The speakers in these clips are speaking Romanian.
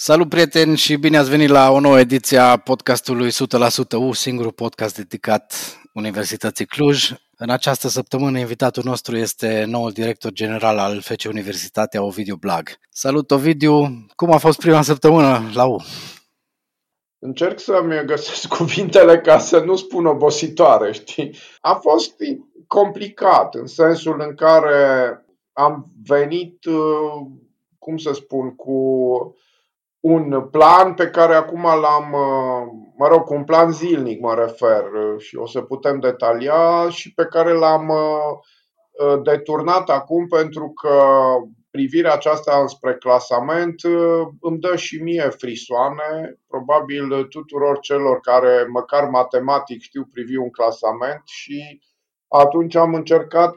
Salut prieteni și bine ați venit la o nouă ediție a podcastului 100% U, singurul podcast dedicat Universității Cluj. În această săptămână invitatul nostru este noul director general al FC Universitatea Ovidiu Blag. Salut Ovidiu, cum a fost prima săptămână la U? Încerc să-mi găsesc cuvintele ca să nu spun obositoare, știi? A fost complicat în sensul în care am venit, uh, cum să spun, cu un plan pe care acum l-am, uh, mă rog, cu un plan zilnic mă refer uh, și o să putem detalia și pe care l-am deturnat acum pentru că privirea aceasta înspre clasament îmi dă și mie frisoane, probabil tuturor celor care măcar matematic știu privi un clasament și atunci am încercat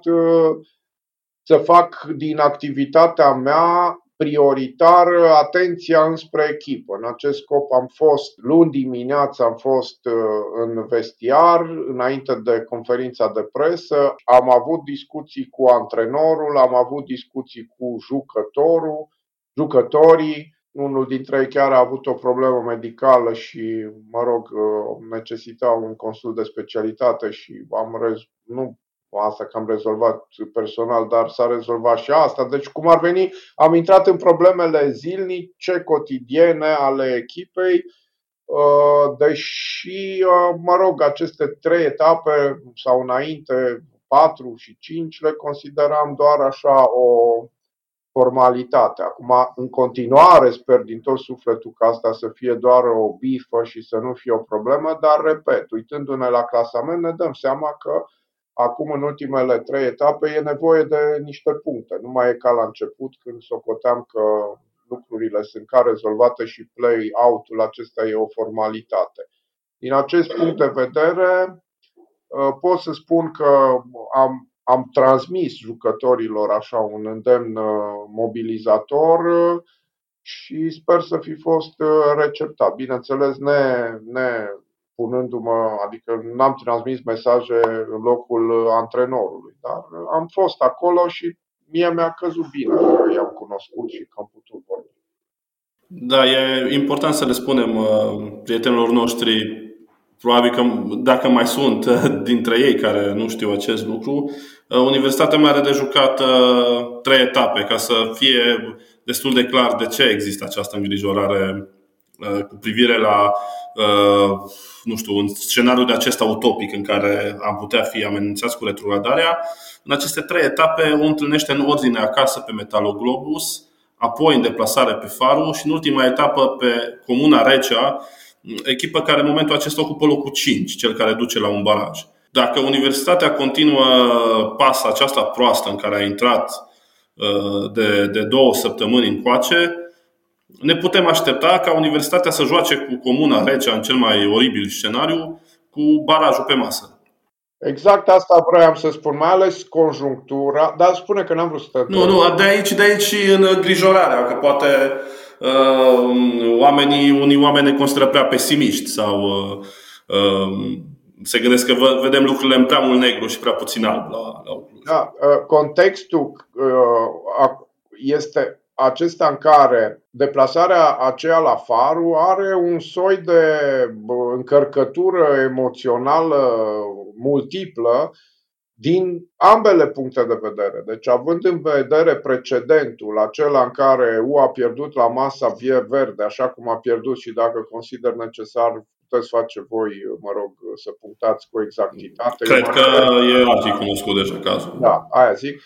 să fac din activitatea mea prioritar atenția înspre echipă. În acest scop am fost, luni dimineața am fost uh, în vestiar, înainte de conferința de presă, am avut discuții cu antrenorul, am avut discuții cu jucătorul, jucătorii, unul dintre ei chiar a avut o problemă medicală și, mă rog, uh, necesita un consult de specialitate și am rez- nu asta că am rezolvat personal, dar s-a rezolvat și asta. Deci, cum ar veni, am intrat în problemele zilnice, cotidiene ale echipei, uh, deși, uh, mă rog, aceste trei etape sau înainte, patru și cinci, le consideram doar așa o formalitate. Acum, în continuare, sper din tot sufletul că asta să fie doar o bifă și să nu fie o problemă, dar, repet, uitându-ne la clasament, ne dăm seama că Acum, în ultimele trei etape, e nevoie de niște puncte. Nu mai e ca la început, când socoteam că lucrurile sunt ca rezolvate și play-out-ul acesta e o formalitate. Din acest punct de vedere, uh, pot să spun că am, am transmis jucătorilor așa un îndemn uh, mobilizator uh, și sper să fi fost receptat. Bineînțeles, ne, ne punându-mă, adică n-am transmis mesaje în locul antrenorului, dar am fost acolo și mie mi-a căzut bine că i-am cunoscut și că am putut vorbi. Da, e important să le spunem uh, prietenilor noștri, probabil că dacă mai sunt uh, dintre ei care nu știu acest lucru, uh, Universitatea mai are de jucat trei etape ca să fie destul de clar de ce există această îngrijorare cu privire la nu știu, un scenariu de acesta utopic în care am putea fi amenințați cu retrogradarea. În aceste trei etape o întâlnește în ordine acasă pe Metaloglobus, apoi în deplasare pe Faru și în ultima etapă pe Comuna Recea, echipă care în momentul acesta ocupă locul 5, cel care duce la un baraj. Dacă universitatea continuă pasa aceasta proastă în care a intrat uh, de, de două săptămâni încoace, ne putem aștepta ca universitatea să joace cu Comuna Recea în cel mai oribil scenariu cu barajul pe masă. Exact asta vreau să spun, mai ales conjunctura, dar spune că n-am vrut să Nu, nu, de aici, de aici și în îngrijorarea, că poate uh, oamenii, unii oameni ne consideră prea pesimiști sau uh, uh, se gândesc că vedem lucrurile în prea mult negru și prea puțin alb la, la Da, uh, contextul uh, este acesta în care deplasarea aceea la Faru are un soi de încărcătură emoțională multiplă din ambele puncte de vedere. Deci, având în vedere precedentul, acela în care U a pierdut la masa vie verde, așa cum a pierdut și dacă consider necesar, puteți face voi, mă rog, să punctați cu exactitate. Cred că e articol cunoscut deja cazul. Da, aia zic.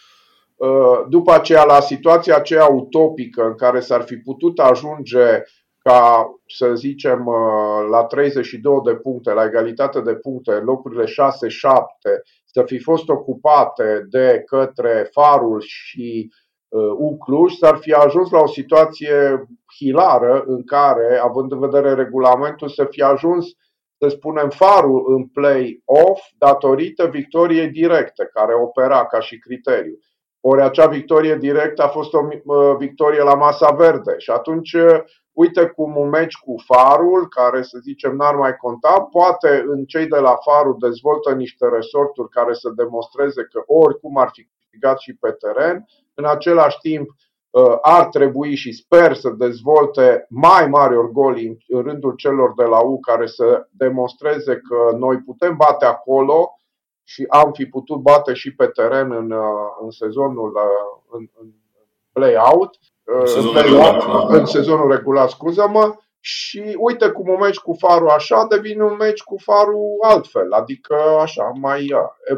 Uh, după aceea la situația aceea utopică în care s-ar fi putut ajunge ca, să zicem, uh, la 32 de puncte, la egalitate de puncte, locurile 6-7, să fi fost ocupate de către Farul și uh, Ucluj, s-ar fi ajuns la o situație hilară în care, având în vedere regulamentul, să fi ajuns, să spunem, Farul în play-off datorită victoriei directe, care opera ca și criteriu. Ori acea victorie directă a fost o victorie la masa verde. Și atunci, uh, uite cum un meci cu Farul, care să zicem n-ar mai conta, poate în cei de la Farul dezvoltă niște resorturi care să demonstreze că oricum ar fi câștigat și pe teren. În același timp, uh, ar trebui și sper să dezvolte mai mari orgolii în rândul celor de la U care să demonstreze că noi putem bate acolo și am fi putut bate și pe teren în, uh, în sezonul în, în play-out, în sezonul, în, regulat, da. în sezonul regulat, scuză-mă, și uite cum un meci cu farul așa devine un meci cu farul altfel, adică așa, mai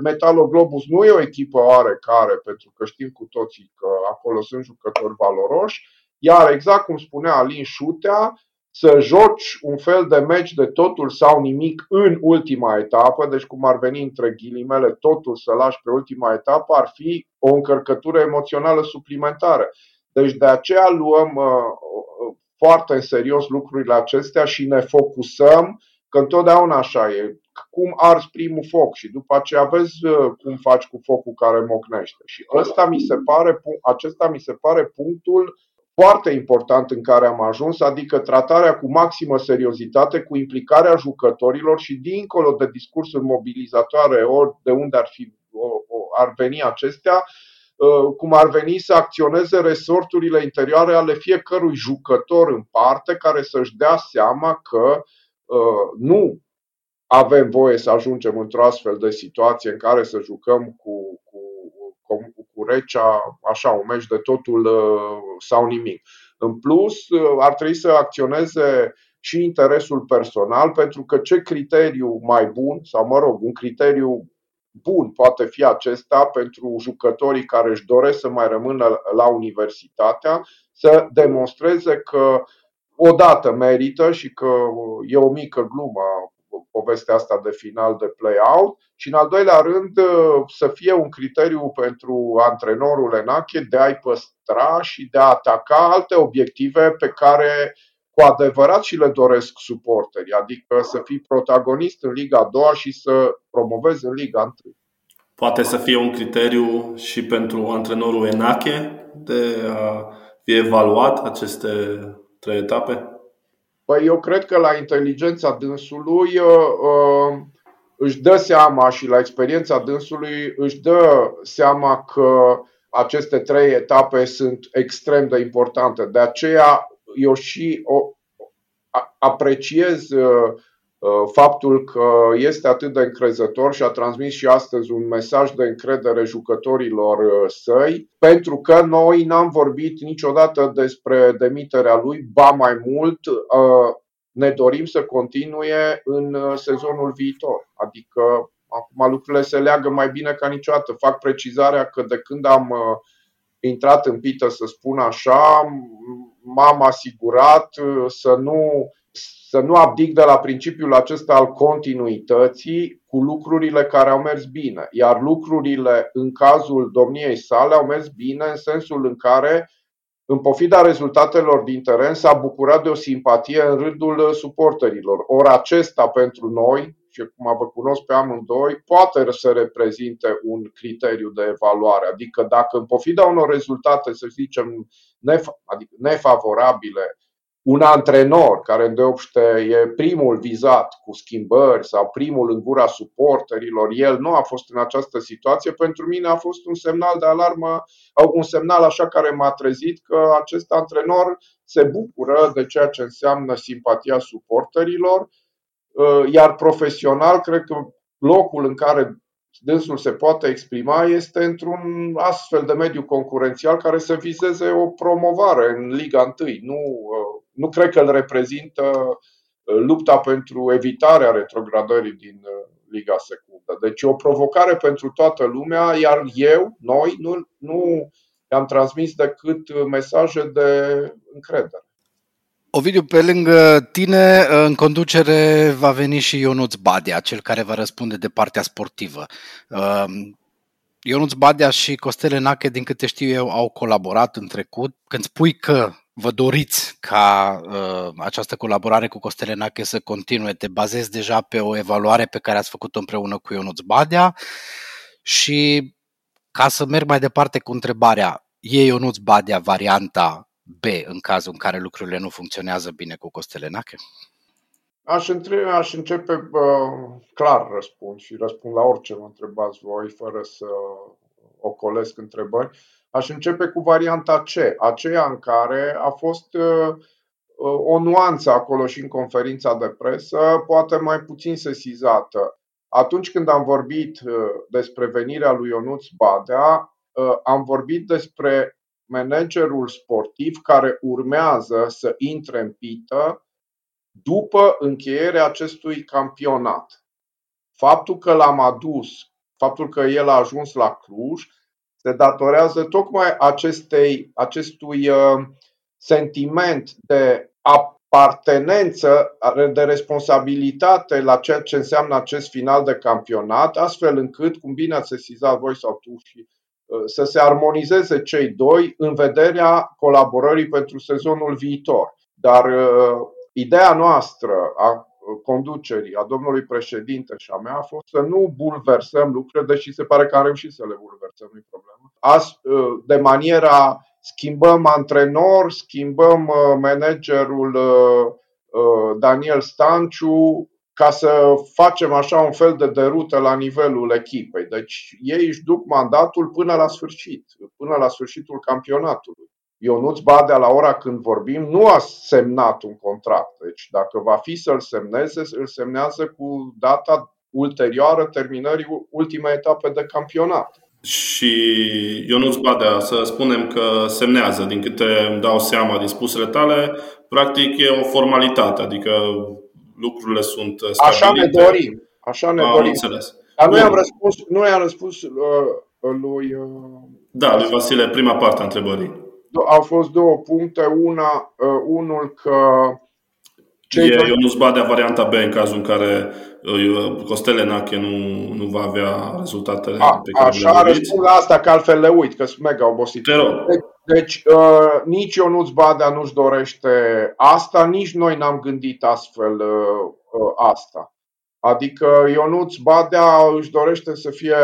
Metaloglobus nu e o echipă oarecare, pentru că știm cu toții că acolo sunt jucători valoroși, iar exact cum spunea Alin Șutea, să joci un fel de meci de totul sau nimic în ultima etapă, deci cum ar veni între ghilimele totul să lași pe ultima etapă, ar fi o încărcătură emoțională suplimentară. Deci de aceea luăm uh, uh, foarte în serios lucrurile acestea și ne focusăm, că întotdeauna așa e, cum arzi primul foc și după aceea vezi uh, cum faci cu focul care mocnește. Și ăsta mi se pare, acesta mi se pare punctul foarte important în care am ajuns, adică tratarea cu maximă seriozitate, cu implicarea jucătorilor și dincolo de discursuri mobilizatoare, ori de unde ar, fi, ar veni acestea, uh, cum ar veni să acționeze resorturile interioare ale fiecărui jucător în parte, care să-și dea seama că uh, nu avem voie să ajungem într-o astfel de situație în care să jucăm cu, cu cu Recea, așa, un meci de totul uh, sau nimic. În plus, uh, ar trebui să acționeze și interesul personal, pentru că ce criteriu mai bun, sau mă rog, un criteriu bun poate fi acesta pentru jucătorii care își doresc să mai rămână la universitatea, să demonstreze că odată merită și că e o mică glumă povestea asta de final de play-out și în al doilea rând să fie un criteriu pentru antrenorul Enache de a-i păstra și de a ataca alte obiective pe care cu adevărat și le doresc suporterii, adică să fii protagonist în Liga 2 și să promovezi în Liga 1. Poate să fie un criteriu și pentru antrenorul Enache de a fi evaluat aceste trei etape? Păi eu cred că la inteligența dânsului uh, uh, își dă seama și la experiența dânsului își dă seama că aceste trei etape sunt extrem de importante. De aceea eu și o, apreciez uh, Uh, faptul că este atât de încrezător și a transmis și astăzi un mesaj de încredere jucătorilor uh, săi, pentru că noi n-am vorbit niciodată despre demiterea lui, ba mai mult, uh, ne dorim să continue în sezonul viitor. Adică acum lucrurile se leagă mai bine ca niciodată. Fac precizarea că de când am intrat în pită, să spun așa, m-am asigurat să nu să nu abdic de la principiul acesta al continuității cu lucrurile care au mers bine. Iar lucrurile în cazul domniei sale au mers bine în sensul în care, în pofida rezultatelor din teren, s-a bucurat de o simpatie în rândul suporterilor. Ori acesta pentru noi, și cum vă cunosc pe amândoi, poate să reprezinte un criteriu de evaluare. Adică dacă în pofida unor rezultate, să zicem, adică nefavorabile, un antrenor care îndeopște e primul vizat cu schimbări sau primul în gura suporterilor, el nu a fost în această situație, pentru mine a fost un semnal de alarmă, un semnal așa care m-a trezit că acest antrenor se bucură de ceea ce înseamnă simpatia suporterilor, uh, iar profesional cred că locul în care dânsul se poate exprima este într-un astfel de mediu concurențial care să vizeze o promovare în Liga 1, nu uh, nu cred că îl reprezintă uh, lupta pentru evitarea retrogradării din uh, Liga Secundă. Deci e o provocare pentru toată lumea, iar eu, noi, nu, nu i-am transmis decât mesaje de încredere. Ovidiu, pe lângă tine, în conducere va veni și Ionuț Badea, cel care va răspunde de partea sportivă. Uh, Ionuț Badea și Costele Nache, din câte știu eu, au colaborat în trecut. Când spui că vă doriți ca uh, această colaborare cu Costele Nache să continue, te bazezi deja pe o evaluare pe care ați făcut-o împreună cu Ionuț Badea și ca să merg mai departe cu întrebarea, e Ionuț Badea varianta B în cazul în care lucrurile nu funcționează bine cu Costele Nache? Aș, între, aș începe uh, clar răspund și răspund la orice mă întrebați voi, fără să ocolesc întrebări. Aș începe cu varianta C, aceea în care a fost uh, o nuanță acolo și în conferința de presă, poate mai puțin sesizată. Atunci când am vorbit uh, despre venirea lui Ionuț Badea, uh, am vorbit despre managerul sportiv care urmează să intre în pită după încheierea acestui campionat. Faptul că l-am adus, faptul că el a ajuns la Cluj, se datorează tocmai acestei, acestui uh, sentiment de apartenență, de responsabilitate la ceea ce înseamnă acest final de campionat, astfel încât, cum bine ați sesizat voi sau tu și uh, să se armonizeze cei doi în vederea colaborării pentru sezonul viitor. Dar uh, ideea noastră a conducerii, a domnului președinte și a mea a fost să nu bulversăm lucrurile, deși se pare că am reușit să le bulversăm, nu-i problemă. As, uh, de maniera schimbăm antrenor, schimbăm uh, managerul uh, Daniel Stanciu ca să facem așa un fel de derută la nivelul echipei. Deci ei își duc mandatul până la sfârșit, până la sfârșitul campionatului. Ionuț Badea, la ora când vorbim, nu a semnat un contract. Deci, dacă va fi să-l semneze, îl semnează cu data ulterioară terminării ultimei etape de campionat. Și Ionuț Badea, să spunem că semnează, din câte îmi dau seama din spusele tale, practic e o formalitate, adică lucrurile sunt stabilite. Așa ne dorim. Așa ne Am dorim. Înțeles. Dar nu i-am răspuns, nu i-am răspuns uh, lui... Uh, da, lui Vasile, prima parte a întrebării au fost două puncte. Una, uh, unul că cei e Ionuț Badea varianta B în cazul în care uh, Costele Nache nu, nu va avea rezultatele A, pe care Așa le răspund la asta, că altfel le uit, că sunt mega obosit. Te rog. Deci, deci uh, nici Ionuț Badea nu-și dorește asta, nici noi n-am gândit astfel uh, uh, asta. Adică Ionuț Badea își dorește să fie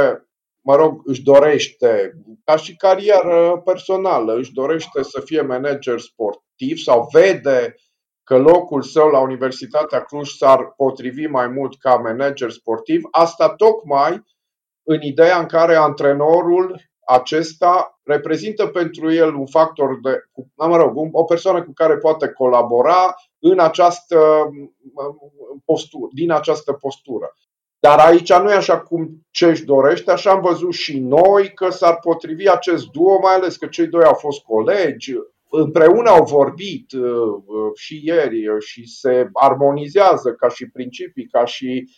mă rog, își dorește, ca și carieră personală, își dorește să fie manager sportiv sau vede că locul său la Universitatea Cluj s-ar potrivi mai mult ca manager sportiv, asta tocmai în ideea în care antrenorul acesta reprezintă pentru el un factor de, mă rog, o persoană cu care poate colabora în această postură, din această postură. Dar aici nu e așa cum ce își dorește, așa am văzut și noi că s-ar potrivi acest duo, mai ales că cei doi au fost colegi, împreună au vorbit uh, uh, și ieri uh, și se armonizează ca și principii, ca și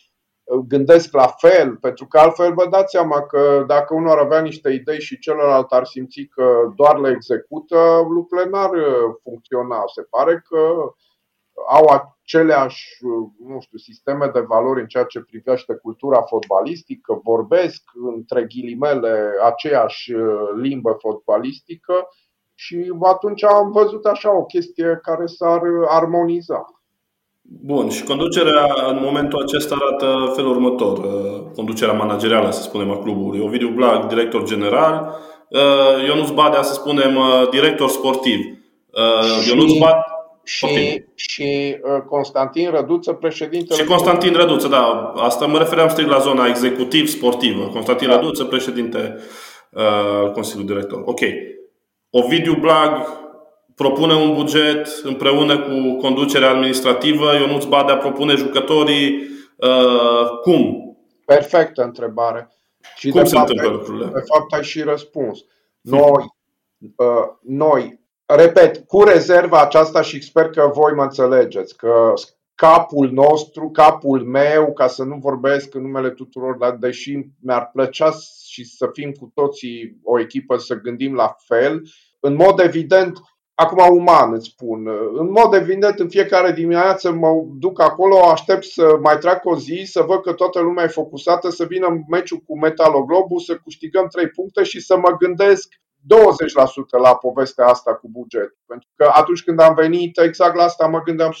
gândesc la fel, pentru că altfel vă dați seama că dacă unul ar avea niște idei și celălalt ar simți că doar le execută, lucrurile n-ar funcționa. Se pare că au aceleași, nu știu, sisteme de valori în ceea ce privește cultura fotbalistică, vorbesc între ghilimele aceeași uh, limbă fotbalistică și atunci am văzut așa o chestie care s-ar armoniza. Bun, și conducerea în momentul acesta arată felul următor. Uh, conducerea managerială, să spunem, a clubului. Ovidiu Blag, director general, uh, Ionuț Badea, să spunem, director sportiv. Ionuț Badea și, și uh, Constantin Răduță, președintele. Și Constantin Răduță, da. Asta mă refeream strict la zona executiv-sportivă. Constantin da. Răduță, președinte uh, Consiliul Director. Ok. Ovidiu Blag propune un buget împreună cu conducerea administrativă. Ionuț Badea propune jucătorii. Uh, cum? Perfectă întrebare. Și cum se întâmplă lucrurile? De fapt, ai și răspuns. Noi, uh, noi repet, cu rezerva aceasta și sper că voi mă înțelegeți, că capul nostru, capul meu, ca să nu vorbesc în numele tuturor, dar deși mi-ar plăcea și să fim cu toții o echipă, să gândim la fel, în mod evident, acum uman îți spun, în mod evident în fiecare dimineață mă duc acolo, aștept să mai trag o zi, să văd că toată lumea e focusată, să vină meciul cu Metaloglobu, să câștigăm 3 puncte și să mă gândesc 20% la povestea asta cu buget. Pentru că atunci când am venit, exact la asta mă gândeam 100%.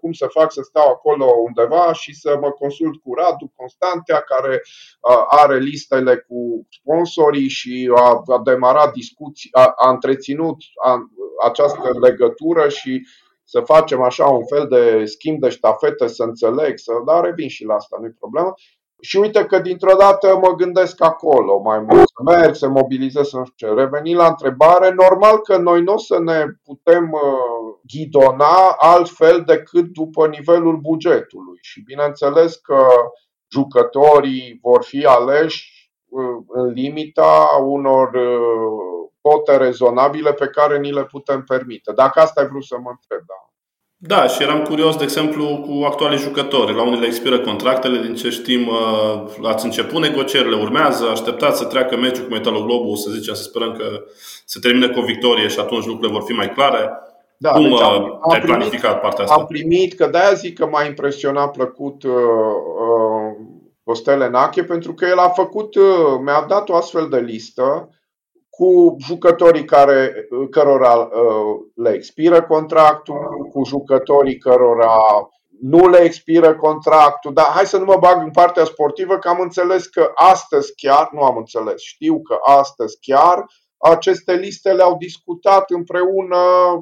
Cum să fac să stau acolo undeva și să mă consult cu Radu Constantea, care are listele cu sponsorii și a, a demarat discuții, a, a întreținut a, această legătură și să facem așa un fel de schimb de ștafete, să înțeleg, să, dar revin și la asta, nu-i problemă. Și uite că dintr-o dată mă gândesc acolo mai mult, să merg, să mobilizez, să nu știu ce. Revenind la întrebare, normal că noi nu o să ne putem uh, ghidona altfel decât după nivelul bugetului. Și bineînțeles că jucătorii vor fi aleși uh, în limita unor uh, cote rezonabile pe care ni le putem permite. Dacă asta ai vrut să mă întreb, da. Da, și eram curios, de exemplu, cu actualii jucători. La unele expiră contractele, din ce știm, uh, ați început negocierile, urmează, așteptați să treacă meciul cu Metalul Globu, să zicem, să sperăm că se termine cu o victorie și atunci lucrurile vor fi mai clare. Da, Cum deci am, uh, am ai planificat primit, partea asta? Am primit, că de-aia zic că m-a impresionat plăcut uh, uh, Costel Enache, pentru că el a făcut, uh, mi-a dat o astfel de listă cu jucătorii care, cărora uh, le expiră contractul, cu jucătorii cărora nu le expiră contractul, dar hai să nu mă bag în partea sportivă, că am înțeles că astăzi chiar, nu am înțeles, știu că astăzi chiar aceste liste le-au discutat împreună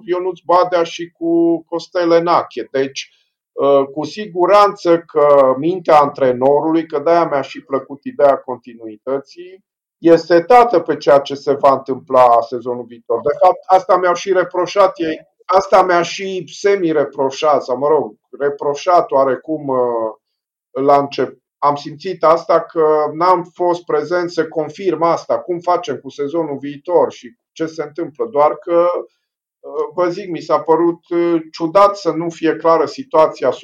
Ionuț Badea și cu Costel Enache. Deci, uh, cu siguranță că mintea antrenorului, că de-aia mi-a și plăcut ideea continuității, este setată pe ceea ce se va întâmpla sezonul viitor. De fapt, asta mi-au și reproșat ei, asta mi-a și semi-reproșat, sau mă rog, reproșat oarecum uh, la început. Am simțit asta că n-am fost prezent să confirm asta, cum facem cu sezonul viitor și ce se întâmplă, doar că vă zic, mi s-a părut uh, ciudat să nu fie clară situația 100%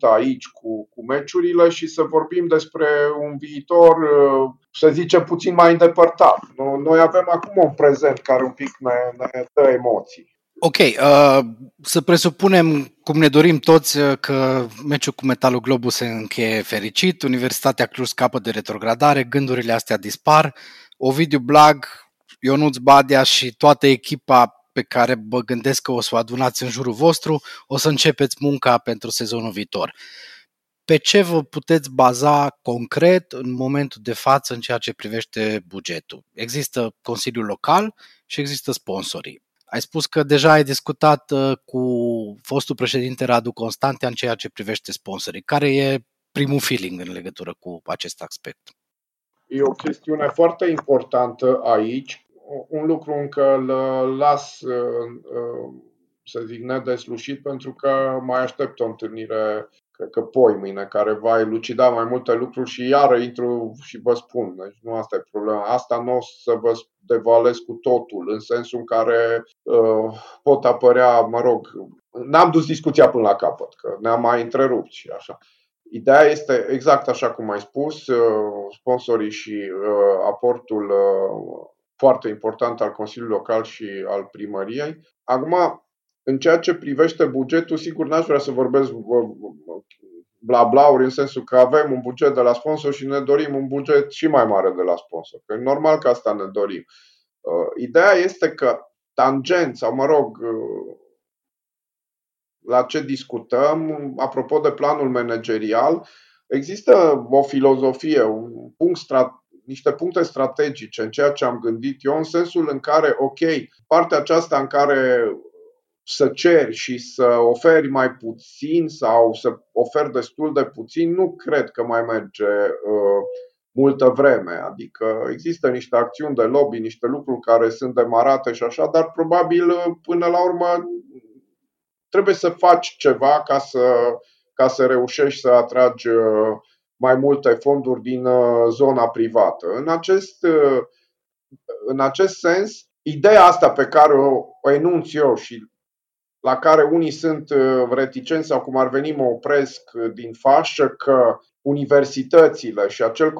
aici cu, cu meciurile și să vorbim despre un viitor, uh, să zicem, puțin mai îndepărtat. Noi avem acum un prezent care un pic ne, ne dă emoții. Ok, uh, să presupunem, cum ne dorim toți, uh, că meciul cu Metalul Globu se încheie fericit, Universitatea Cluj scapă de retrogradare, gândurile astea dispar, Ovidiu Blag, Ionuț Badea și toată echipa pe care vă gândesc că o să o adunați în jurul vostru, o să începeți munca pentru sezonul viitor. Pe ce vă puteți baza concret în momentul de față în ceea ce privește bugetul? Există Consiliul Local și există sponsorii. Ai spus că deja ai discutat uh, cu fostul președinte Radu Constantea în ceea ce privește sponsorii. Care e primul feeling în legătură cu acest aspect? E o chestiune foarte importantă aici un lucru încă îl las, uh, uh, să zic, nedeslușit, pentru că mai aștept o întâlnire, cred că poi mâine, care va elucida mai multe lucruri și iară intru și vă spun. Deci nu asta e problema. Asta nu o să vă devalez cu totul, în sensul în care uh, pot apărea, mă rog, n-am dus discuția până la capăt, că ne-am mai întrerupt și așa. Ideea este exact așa cum ai spus, uh, sponsorii și uh, aportul uh, foarte important al Consiliului Local și al primăriei. Acum, în ceea ce privește bugetul, sigur n-aș vrea să vorbesc bla bla în sensul că avem un buget de la sponsor și ne dorim un buget și mai mare de la sponsor. Că e normal că asta ne dorim. Uh, ideea este că tangent, sau mă rog, uh, la ce discutăm, apropo de planul managerial, există o filozofie, un punct strat niște puncte strategice în ceea ce am gândit eu, în sensul în care, ok, partea aceasta în care să ceri și să oferi mai puțin sau să oferi destul de puțin, nu cred că mai merge uh, multă vreme. Adică există niște acțiuni de lobby, niște lucruri care sunt demarate și așa, dar probabil uh, până la urmă trebuie să faci ceva ca să, ca să reușești să atragi uh, mai multe fonduri din uh, zona privată. În acest, uh, în acest sens, ideea asta pe care o, o enunț eu și la care unii sunt uh, reticenți sau cum ar veni mă opresc din fașă că universitățile și acel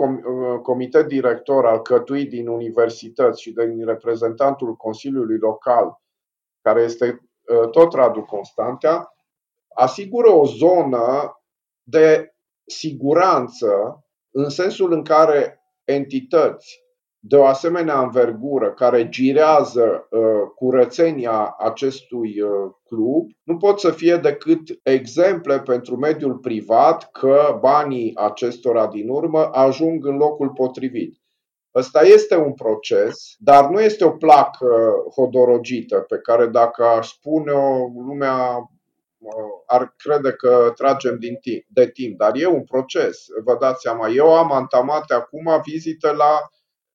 comitet director alcătuit din universități și din reprezentantul Consiliului Local, care este tot Radu Constantea, asigură o zonă de siguranță în sensul în care entități de o asemenea învergură care girează uh, curățenia acestui uh, club nu pot să fie decât exemple pentru mediul privat că banii acestora din urmă ajung în locul potrivit. Ăsta este un proces, dar nu este o placă hodorogită pe care dacă aș spune-o, lumea uh, ar crede că tragem din timp, de timp, dar e un proces, vă dați seama. Eu am antamate acum vizite la,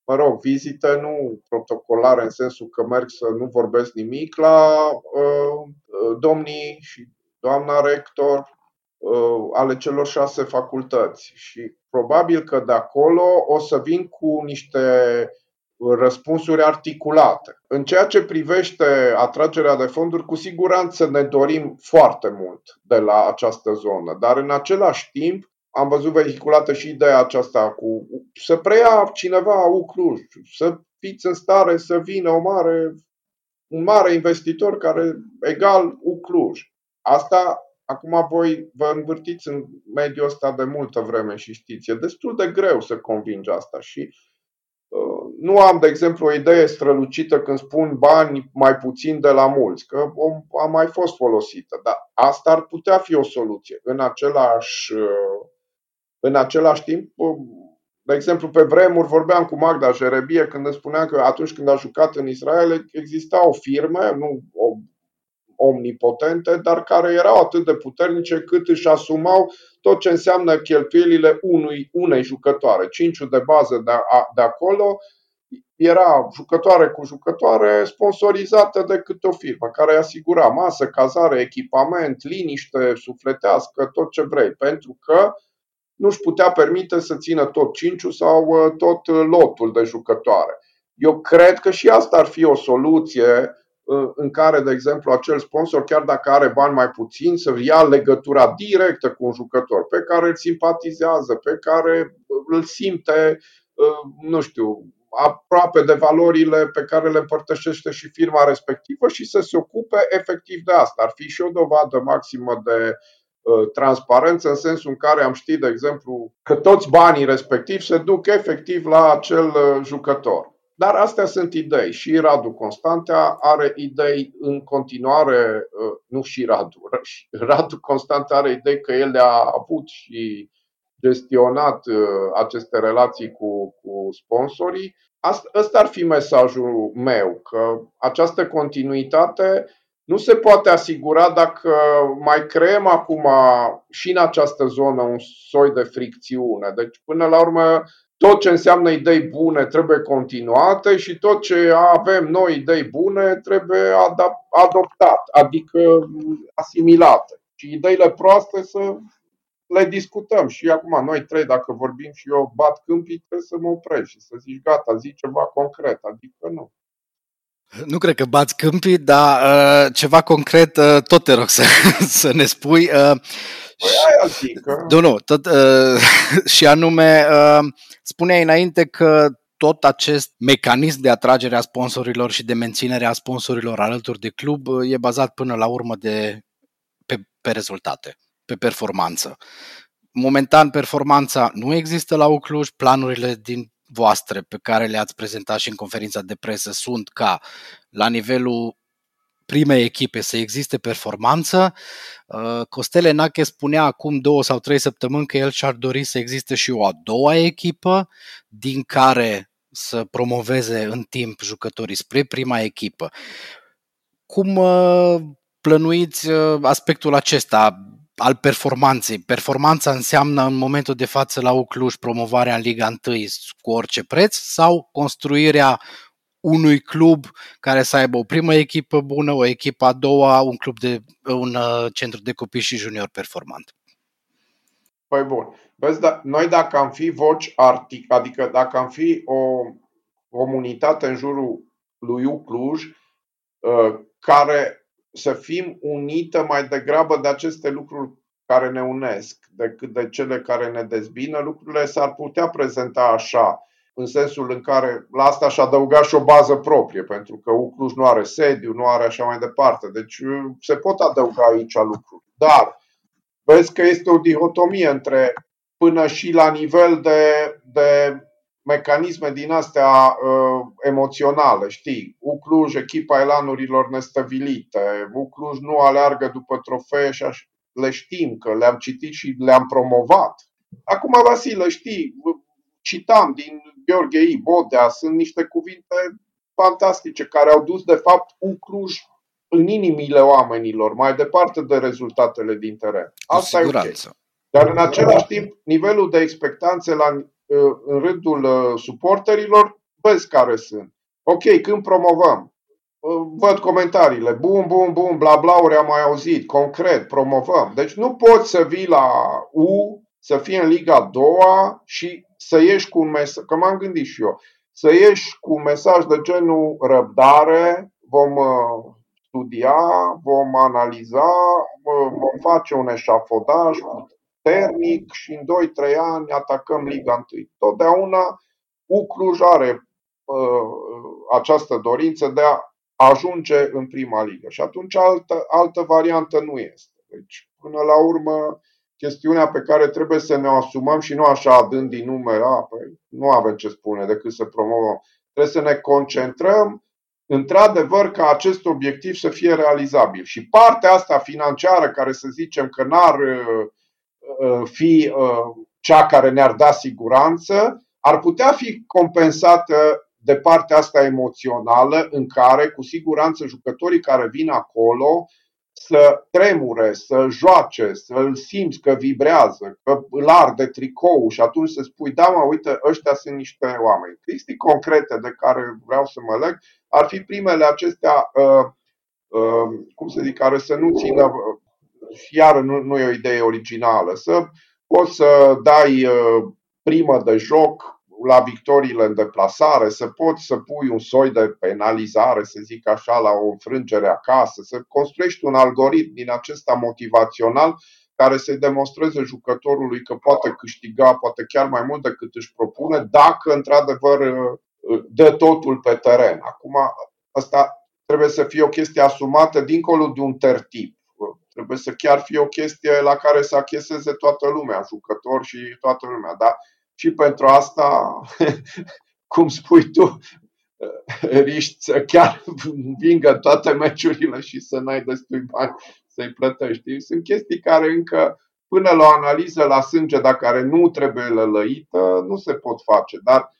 mă rog, vizite nu protocolare în sensul că merg să nu vorbesc nimic la uh, domnii și doamna rector uh, ale celor șase facultăți și probabil că de acolo o să vin cu niște răspunsuri articulate. În ceea ce privește atragerea de fonduri, cu siguranță ne dorim foarte mult de la această zonă, dar în același timp am văzut vehiculată și ideea aceasta cu să preia cineva Ucluj, să fiți în stare să vină o mare, un mare investitor care egal Ucluj. Asta Acum voi vă învârtiți în mediul ăsta de multă vreme și știți, e destul de greu să convingi asta și uh, nu am, de exemplu, o idee strălucită când spun bani mai puțin de la mulți, că a mai fost folosită, dar asta ar putea fi o soluție. În același, uh, în același timp, uh, de exemplu, pe vremuri vorbeam cu Magda Jerebie când îmi spunea că atunci când a jucat în Israel exista o firmă, nu o omnipotente, dar care erau atât de puternice cât își asumau tot ce înseamnă cheltuielile unui, unei jucătoare. Cinciul de bază de, a, de acolo era jucătoare cu jucătoare sponsorizată de câte o firmă care asigura masă, cazare, echipament, liniște sufletească, tot ce vrei, pentru că nu-și putea permite să țină tot cinciul sau uh, tot lotul de jucătoare. Eu cred că și asta ar fi o soluție în care, de exemplu, acel sponsor, chiar dacă are bani mai puțin, să ia legătura directă cu un jucător pe care îl simpatizează, pe care îl simte, uh, nu știu, aproape de valorile pe care le împărtășește și firma respectivă și să se ocupe efectiv de asta. Ar fi și o dovadă maximă de uh, transparență în sensul în care am ști, de exemplu, că toți banii respectivi se duc efectiv la acel uh, jucător. Dar astea sunt idei. Și Radu Constantea are idei în continuare, uh, nu și Radu. Radu Constantea are idei că el le-a avut și gestionat uh, aceste relații cu, cu sponsorii. Asta, ăsta ar fi mesajul meu, că această continuitate nu se poate asigura dacă mai creăm acum și în această zonă un soi de fricțiune. Deci, până la urmă, tot ce înseamnă idei bune trebuie continuate și tot ce avem noi idei bune trebuie adoptat, adică asimilate. Și ideile proaste să le discutăm. Și acum noi trei, dacă vorbim și eu bat câmpii, trebuie să mă oprești și să zici gata, zici ceva concret, adică nu. Nu cred că bați câmpii, dar uh, ceva concret uh, tot te rog să, să ne spui. Uh, Păi aia zic că... Nu, nu, tot, uh, și anume, uh, spuneai înainte că tot acest mecanism de atragere a sponsorilor și de menținere a sponsorilor alături de club uh, e bazat până la urmă de, pe, pe rezultate, pe performanță. Momentan, performanța nu există la Ucluj, planurile din voastre pe care le-ați prezentat și în conferința de presă sunt ca la nivelul primei echipe să existe performanță. Uh, Costele Nache spunea acum două sau trei săptămâni că el și-ar dori să existe și o a doua echipă din care să promoveze în timp jucătorii spre prima echipă. Cum uh, plănuiți uh, aspectul acesta al performanței? Performanța înseamnă în momentul de față la Ucluș promovarea în Liga 1 cu orice preț sau construirea unui club care să aibă o primă echipă bună, o echipă a doua, un club de un uh, centru de copii și junior performant. Păi bun. Vezi, da, noi dacă am fi voci artic, adică dacă am fi o comunitate în jurul lui Ucluj, uh, care să fim unită mai degrabă de aceste lucruri care ne unesc decât de cele care ne dezbină, lucrurile s-ar putea prezenta așa în sensul în care la asta și adăuga și o bază proprie, pentru că Ucluj nu are sediu, nu are așa mai departe. Deci uh, se pot adăuga aici lucruri. Dar vezi că este o dihotomie între până și la nivel de, de mecanisme din astea uh, emoționale, știi? Ucluj, echipa elanurilor nestăvilite, Ucluj nu aleargă după trofee și aș, le știm că le-am citit și le-am promovat. Acum, Vasile, știi, citam din Gheorghe I. Bodea, sunt niște cuvinte fantastice care au dus de fapt Ucluj în inimile oamenilor, mai departe de rezultatele din teren. Asta e ok. Dar în același timp, nivelul de expectanțe la, uh, în rândul uh, suporterilor, vezi care sunt. Ok, când promovăm, uh, văd comentariile, bun, bun, bun, bla, bla, ori am mai auzit, concret, promovăm. Deci nu poți să vii la U, să fie în Liga 2 și să ieși cu un mesaj, că m-am gândit și eu, să ieși cu un mesaj de genul răbdare, vom studia, vom analiza, vom face un eșafodaj puternic și în 2-3 ani atacăm Liga 1. Totdeauna Ucluj are uh, această dorință de a ajunge în prima ligă și atunci altă, altă variantă nu este. Deci, până la urmă, chestiunea pe care trebuie să ne o asumăm și nu așa adând din numere, a, păi, nu avem ce spune decât să promovăm. Trebuie să ne concentrăm într-adevăr ca acest obiectiv să fie realizabil. Și partea asta financiară, care să zicem că n-ar uh, uh, fi uh, cea care ne-ar da siguranță, ar putea fi compensată de partea asta emoțională în care, cu siguranță, jucătorii care vin acolo să tremure, să joace, să-l simți că vibrează, că îl arde tricou și atunci să spui, da mă, uite, ăștia sunt niște oameni. Chestii concrete de care vreau să mă leg ar fi primele acestea, uh, uh, cum să zic, care să nu țină, uh, iar nu, nu e o idee originală, să poți să dai uh, primă de joc la victoriile în deplasare, să poți să pui un soi de penalizare, să zic așa, la o înfrângere acasă, să construiești un algoritm din acesta motivațional care să-i demonstreze jucătorului că poate câștiga, poate chiar mai mult decât își propune, dacă într-adevăr dă totul pe teren. Acum, asta trebuie să fie o chestie asumată dincolo de un tertip. Trebuie să chiar fie o chestie la care să acheseze toată lumea, jucători și toată lumea. Dar și pentru asta, cum spui tu, riști să chiar vingă toate meciurile și să n-ai destui bani să-i plătești. Sunt chestii care încă, până la o analiză la sânge, dacă care nu trebuie lălăită, nu se pot face. Dar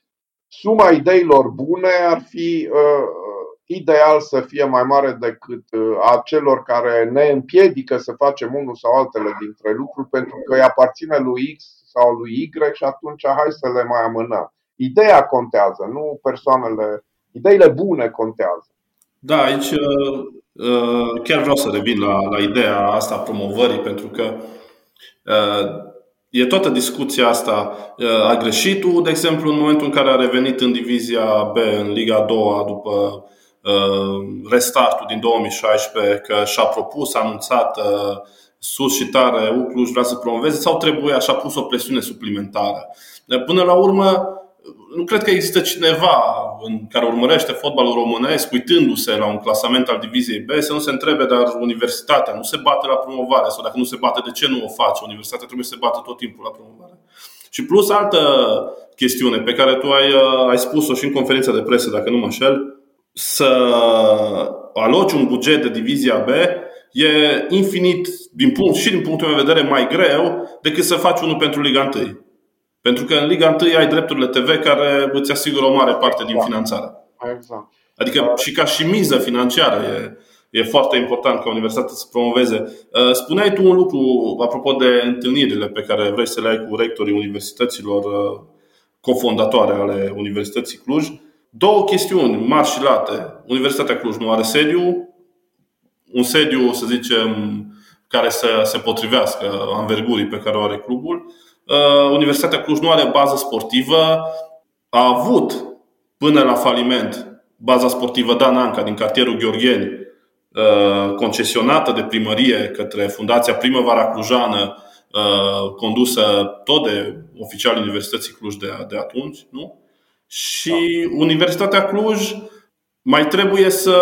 suma ideilor bune ar fi uh, ideal să fie mai mare decât uh, a celor care ne împiedică să facem unul sau altele dintre lucruri pentru că îi aparține lui X sau lui Y și atunci hai să le mai amânăm. Ideea contează, nu persoanele. Ideile bune contează. Da, aici uh, uh, chiar vreau să revin la, la ideea asta a promovării, pentru că e toată discuția asta. A greșit tu, de exemplu, în momentul în care a revenit în divizia B, în Liga 2 după restartul din 2016, că și-a propus, a anunțat sus și tare Ucluș vrea să promoveze sau trebuie așa pus o presiune suplimentară. Până la urmă, nu cred că există cineva în care urmărește fotbalul românesc, uitându-se la un clasament al diviziei B, să nu se întrebe, dar universitatea nu se bate la promovare sau dacă nu se bate, de ce nu o face? Universitatea trebuie să se bată tot timpul la promovare. Și plus altă chestiune pe care tu ai, ai spus-o și în conferința de presă, dacă nu mă înșel, să aloci un buget de divizia B e infinit din punct, și din punctul meu de vedere mai greu decât să faci unul pentru Liga 1. Pentru că în Liga 1 ai drepturile TV care îți asigură o mare parte din exact. finanțare. Exact. Adică și ca și miză financiară e, e foarte important ca universitatea să promoveze. Uh, spuneai tu un lucru apropo de întâlnirile pe care vrei să le ai cu rectorii universităților uh, cofondatoare ale Universității Cluj. Două chestiuni mari și late. Universitatea Cluj nu are sediu, un sediu, să zicem, care să se potrivească anvergurii pe care o are clubul. Uh, Universitatea Cluj nu are bază sportivă. A avut până la faliment baza sportivă Dan Anca din cartierul Gheorgheni, uh, concesionată de primărie către Fundația Primăvara Clujană, uh, condusă tot de oficialii Universității Cluj de, de atunci. Nu? Și da. Universitatea Cluj mai trebuie să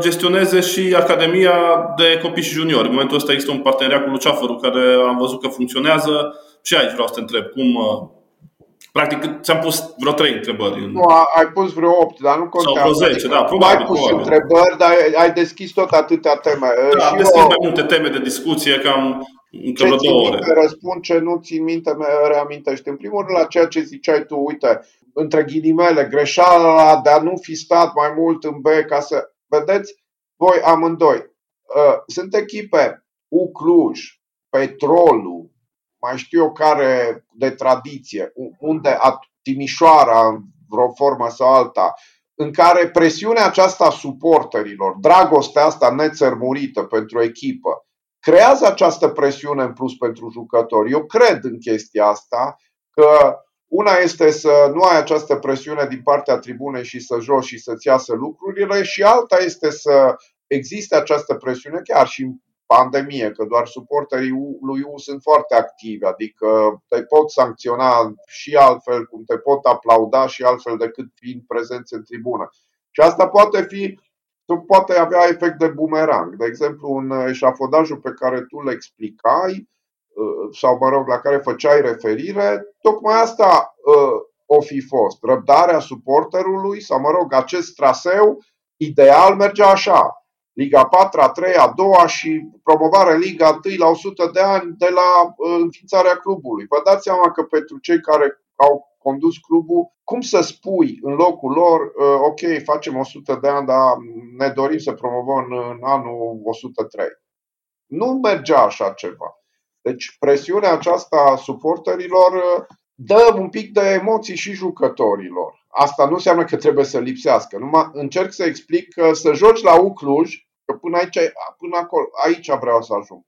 gestioneze și Academia de Copii și Juniori. În momentul ăsta există un parteneriat cu Luceafărul care am văzut că funcționează. Și aici vreau să te întreb cum. Uh, practic, ți-am pus vreo trei întrebări. Nu, ai pus vreo opt, dar nu contează. Sau vreo zece, adică da, probabil. Ai pus probabil. întrebări, dar ai deschis tot atâtea teme. Da, am deschis eu... mai multe teme de discuție, cam încă vreo două ore. Răspund ce nu țin minte, reamintești. În primul rând la ceea ce ziceai tu, uite, între ghilimele, greșeala de a nu fi stat mai mult în B ca să... Vedeți, voi amândoi. Uh, sunt echipe U Cluj, Petrolul, mai știu eu care de tradiție, unde Timișoara, în vreo formă sau alta, în care presiunea aceasta a suporterilor, dragostea asta nețărmurită pentru echipă, creează această presiune în plus pentru jucători. Eu cred în chestia asta că una este să nu ai această presiune din partea tribunei și să joci și să-ți iasă lucrurile și alta este să existe această presiune chiar și în pandemie, că doar suporterii lui U sunt foarte activi, adică te pot sancționa și altfel, cum te pot aplauda și altfel decât fiind prezenți în tribună. Și asta poate fi poate avea efect de bumerang. De exemplu, în eșafodajul pe care tu le explicai, uh, sau mă rog, la care făceai referire, tocmai asta uh, o fi fost. Răbdarea suporterului, sau mă rog, acest traseu ideal merge așa. Liga 4, a 3, a 2 și promovarea Liga 1 la 100 de ani de la uh, înființarea clubului. Vă dați seama că pentru cei care au condus clubul, cum să spui în locul lor, uh, ok, facem 100 de ani, dar ne dorim să promovăm în anul 103. Nu mergea așa ceva. Deci presiunea aceasta a suporterilor uh, dă un pic de emoții și jucătorilor. Asta nu înseamnă că trebuie să lipsească. Numai încerc să explic că să joci la Ucluj, că până aici, până acolo, aici vreau să ajung.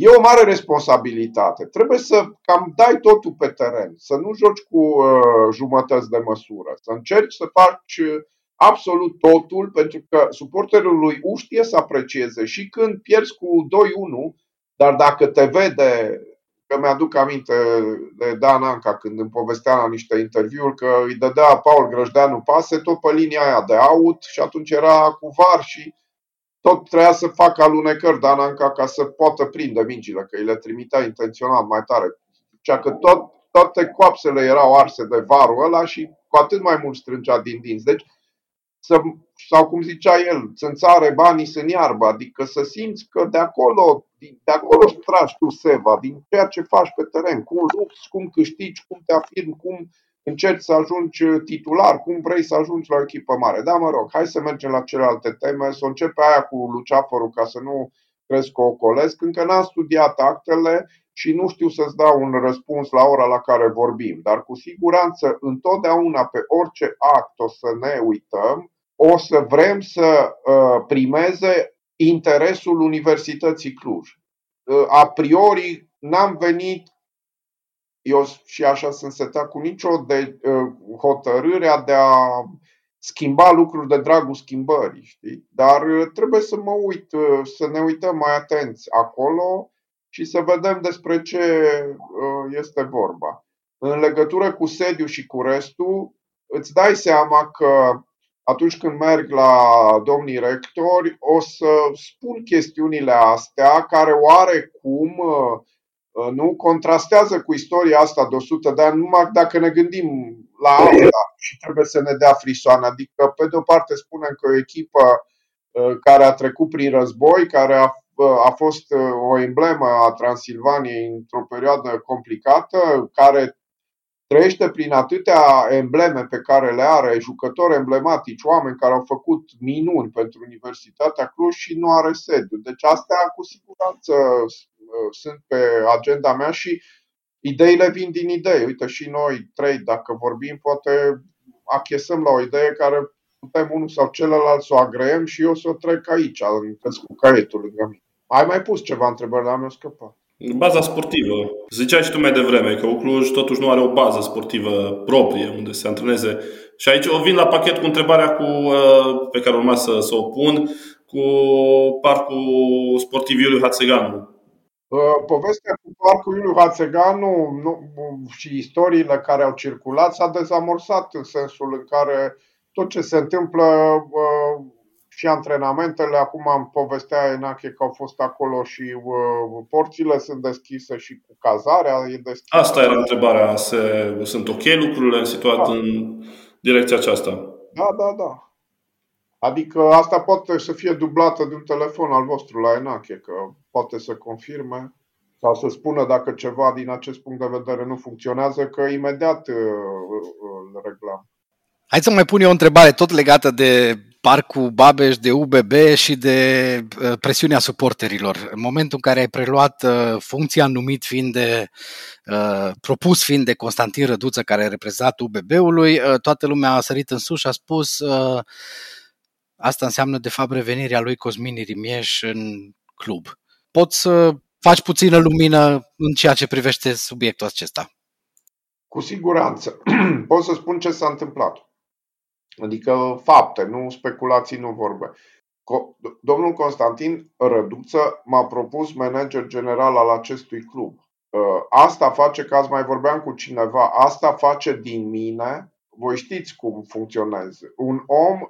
E o mare responsabilitate. Trebuie să cam dai totul pe teren, să nu joci cu uh, jumătăți de măsură, să încerci să faci uh, absolut totul, pentru că suporterul lui Uș știe să aprecieze și când pierzi cu 2-1, dar dacă te vede că mi-aduc aminte de Dan Anca când îmi povestea la niște interviuri că îi dădea Paul Grăjdeanu pase tot pe linia aia de aut și atunci era cu var și tot trebuia să facă alunecări Dan Anca ca să poată prinde mingile, că îi le trimitea intenționat mai tare. Cea că tot, toate coapsele erau arse de varul ăla și cu atât mai mult strângea din dinți. Deci să, sau cum zicea el, țânțare banii în iarbă, adică să simți că de acolo, de acolo tragi tu seva, din ceea ce faci pe teren, cum lupți, cum câștigi, cum te afirmi, cum încerci să ajungi titular, cum vrei să ajungi la o echipă mare. Da, mă rog, hai să mergem la celelalte teme, să începe aia cu Luceafărul ca să nu crezi că o colesc. Încă n-am studiat actele și nu știu să-ți dau un răspuns la ora la care vorbim, dar cu siguranță întotdeauna pe orice act o să ne uităm, o să vrem să uh, primeze interesul Universității Cluj. Uh, a priori n-am venit eu și așa sunt setat cu nicio de uh, hotărârea de a schimba lucruri de dragul schimbării, știi? Dar trebuie să mă uit, să ne uităm mai atenți acolo și să vedem despre ce este vorba. În legătură cu sediu și cu restul, îți dai seama că atunci când merg la domnii rectori, o să spun chestiunile astea care oarecum uh, nu contrastează cu istoria asta de 100 de ani, numai dacă ne gândim la asta și trebuie să ne dea frisoane. Adică, pe de o parte, spunem că o echipă uh, care a trecut prin război, care a, uh, a fost o emblemă a Transilvaniei într-o perioadă complicată, care trăiește prin atâtea embleme pe care le are, jucători emblematici, oameni care au făcut minuni pentru Universitatea Cluj și nu are sediu. Deci astea cu siguranță uh, sunt pe agenda mea și ideile vin din idei. Uite și noi trei, dacă vorbim, poate achesăm la o idee care putem unul sau celălalt să o agreem și eu să o trec aici, cu caietul lângă mine. Ai mai pus ceva întrebări, dar mi-au scăpat. Baza sportivă. Ziceai și tu mai devreme că Ucluj totuși nu are o bază sportivă proprie unde se antreneze. Și aici o vin la pachet cu întrebarea cu, uh, pe care urma să, să o pun cu parcul sportiv Iuliu Hațeganu. Uh, povestea cu parcul Iuliu Hațeganu și istoriile care au circulat s-a dezamorsat în sensul în care tot ce se întâmplă uh, și antrenamentele. Acum am povestea Enache că au fost acolo și uh, porțile sunt deschise și cu cazarea e deschisă. Asta era întrebarea. Se, sunt ok lucrurile situate da. în direcția aceasta? Da, da, da. Adică asta poate să fie dublată de un telefon al vostru la Enache, că poate să confirme sau să spună dacă ceva din acest punct de vedere nu funcționează, că imediat uh, îl reglăm. Hai să mai pun eu o întrebare tot legată de Parcul Babeș, de UBB și de uh, presiunea suporterilor. În momentul în care ai preluat uh, funcția numit fiind de, uh, propus fiind de Constantin Răduță, care a reprezentat UBB-ului, toată lumea a sărit în sus și a spus asta înseamnă de fapt revenirea lui Cosmin Irimieș în club. Poți să faci puțină lumină în ceea ce privește subiectul acesta? Cu siguranță. Pot să spun ce s-a întâmplat. Adică fapte, nu speculații, nu vorbe. Domnul Constantin Răduță m-a propus manager general al acestui club. Uh, asta face, că azi mai vorbeam cu cineva, asta face din mine, voi știți cum funcționez, un om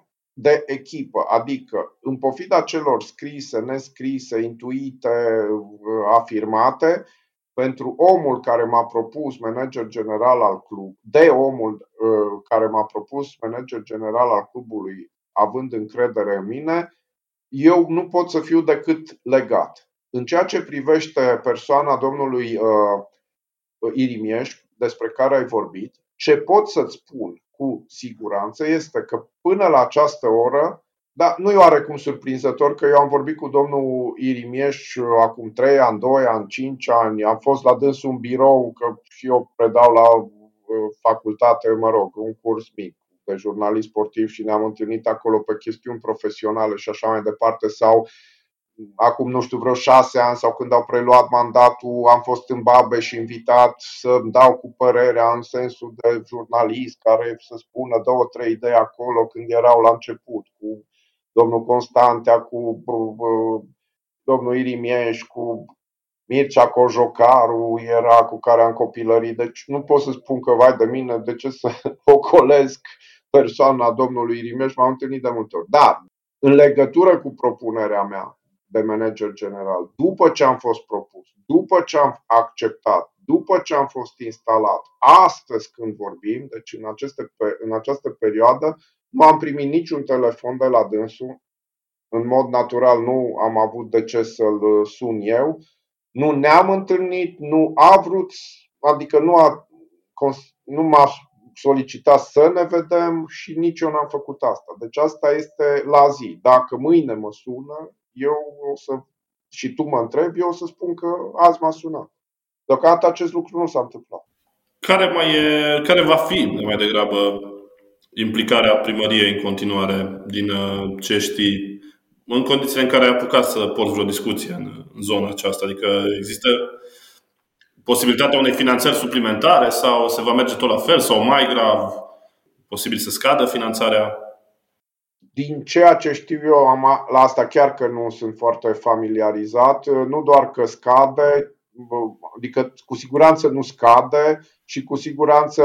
de echipă, adică în pofida celor scrise, nescrise, intuite, uh, afirmate, pentru omul care m-a propus manager general al clubului, de omul uh, care m-a propus manager general al clubului, având încredere în mine, eu nu pot să fiu decât legat. În ceea ce privește persoana domnului uh, Irimieș, despre care ai vorbit, ce pot să-ți spun cu siguranță este că până la această oră da, nu e oarecum surprinzător că eu am vorbit cu domnul Irimieș uh, acum 3 ani, 2 ani, 5 ani, am fost la dânsul un birou, că și eu predau la uh, facultate, mă rog, un curs mic de jurnalist sportiv și ne-am întâlnit acolo pe chestiuni profesionale și așa mai departe sau acum nu știu vreo șase ani sau când au preluat mandatul am fost în Babe și invitat să dau cu părerea în sensul de jurnalist care să spună două, trei idei acolo când erau la început cu domnul Constantea, cu domnul Irimieș, cu Mircea Cojocaru era cu care am copilărit. Deci nu pot să spun că vai de mine, de ce să ocolesc persoana domnului Irimieș, m-am întâlnit de multe ori. Dar, în legătură cu propunerea mea de manager general, după ce am fost propus, după ce am acceptat, după ce am fost instalat, astăzi când vorbim, deci în, aceste, în această perioadă, nu am primit niciun telefon de la dânsul. În mod natural nu am avut de ce să-l uh, sun eu. Nu ne-am întâlnit, nu a vrut, adică nu, a, nu m-a solicitat să ne vedem și nici eu n-am făcut asta. Deci asta este la zi. Dacă mâine mă sună, eu o să, și tu mă întrebi, eu o să spun că azi m-a sunat. Deocamdată acest lucru nu s-a întâmplat. Care, mai e, care va fi mai degrabă implicarea primăriei în continuare din uh, ce știi, în condițiile în care ai apucat să porți vreo discuție în, în zona aceasta? Adică există posibilitatea unei finanțări suplimentare sau se va merge tot la fel sau mai grav? Posibil să scadă finanțarea? Din ceea ce știu eu, am, la asta chiar că nu sunt foarte familiarizat, nu doar că scade, adică cu siguranță nu scade și cu siguranță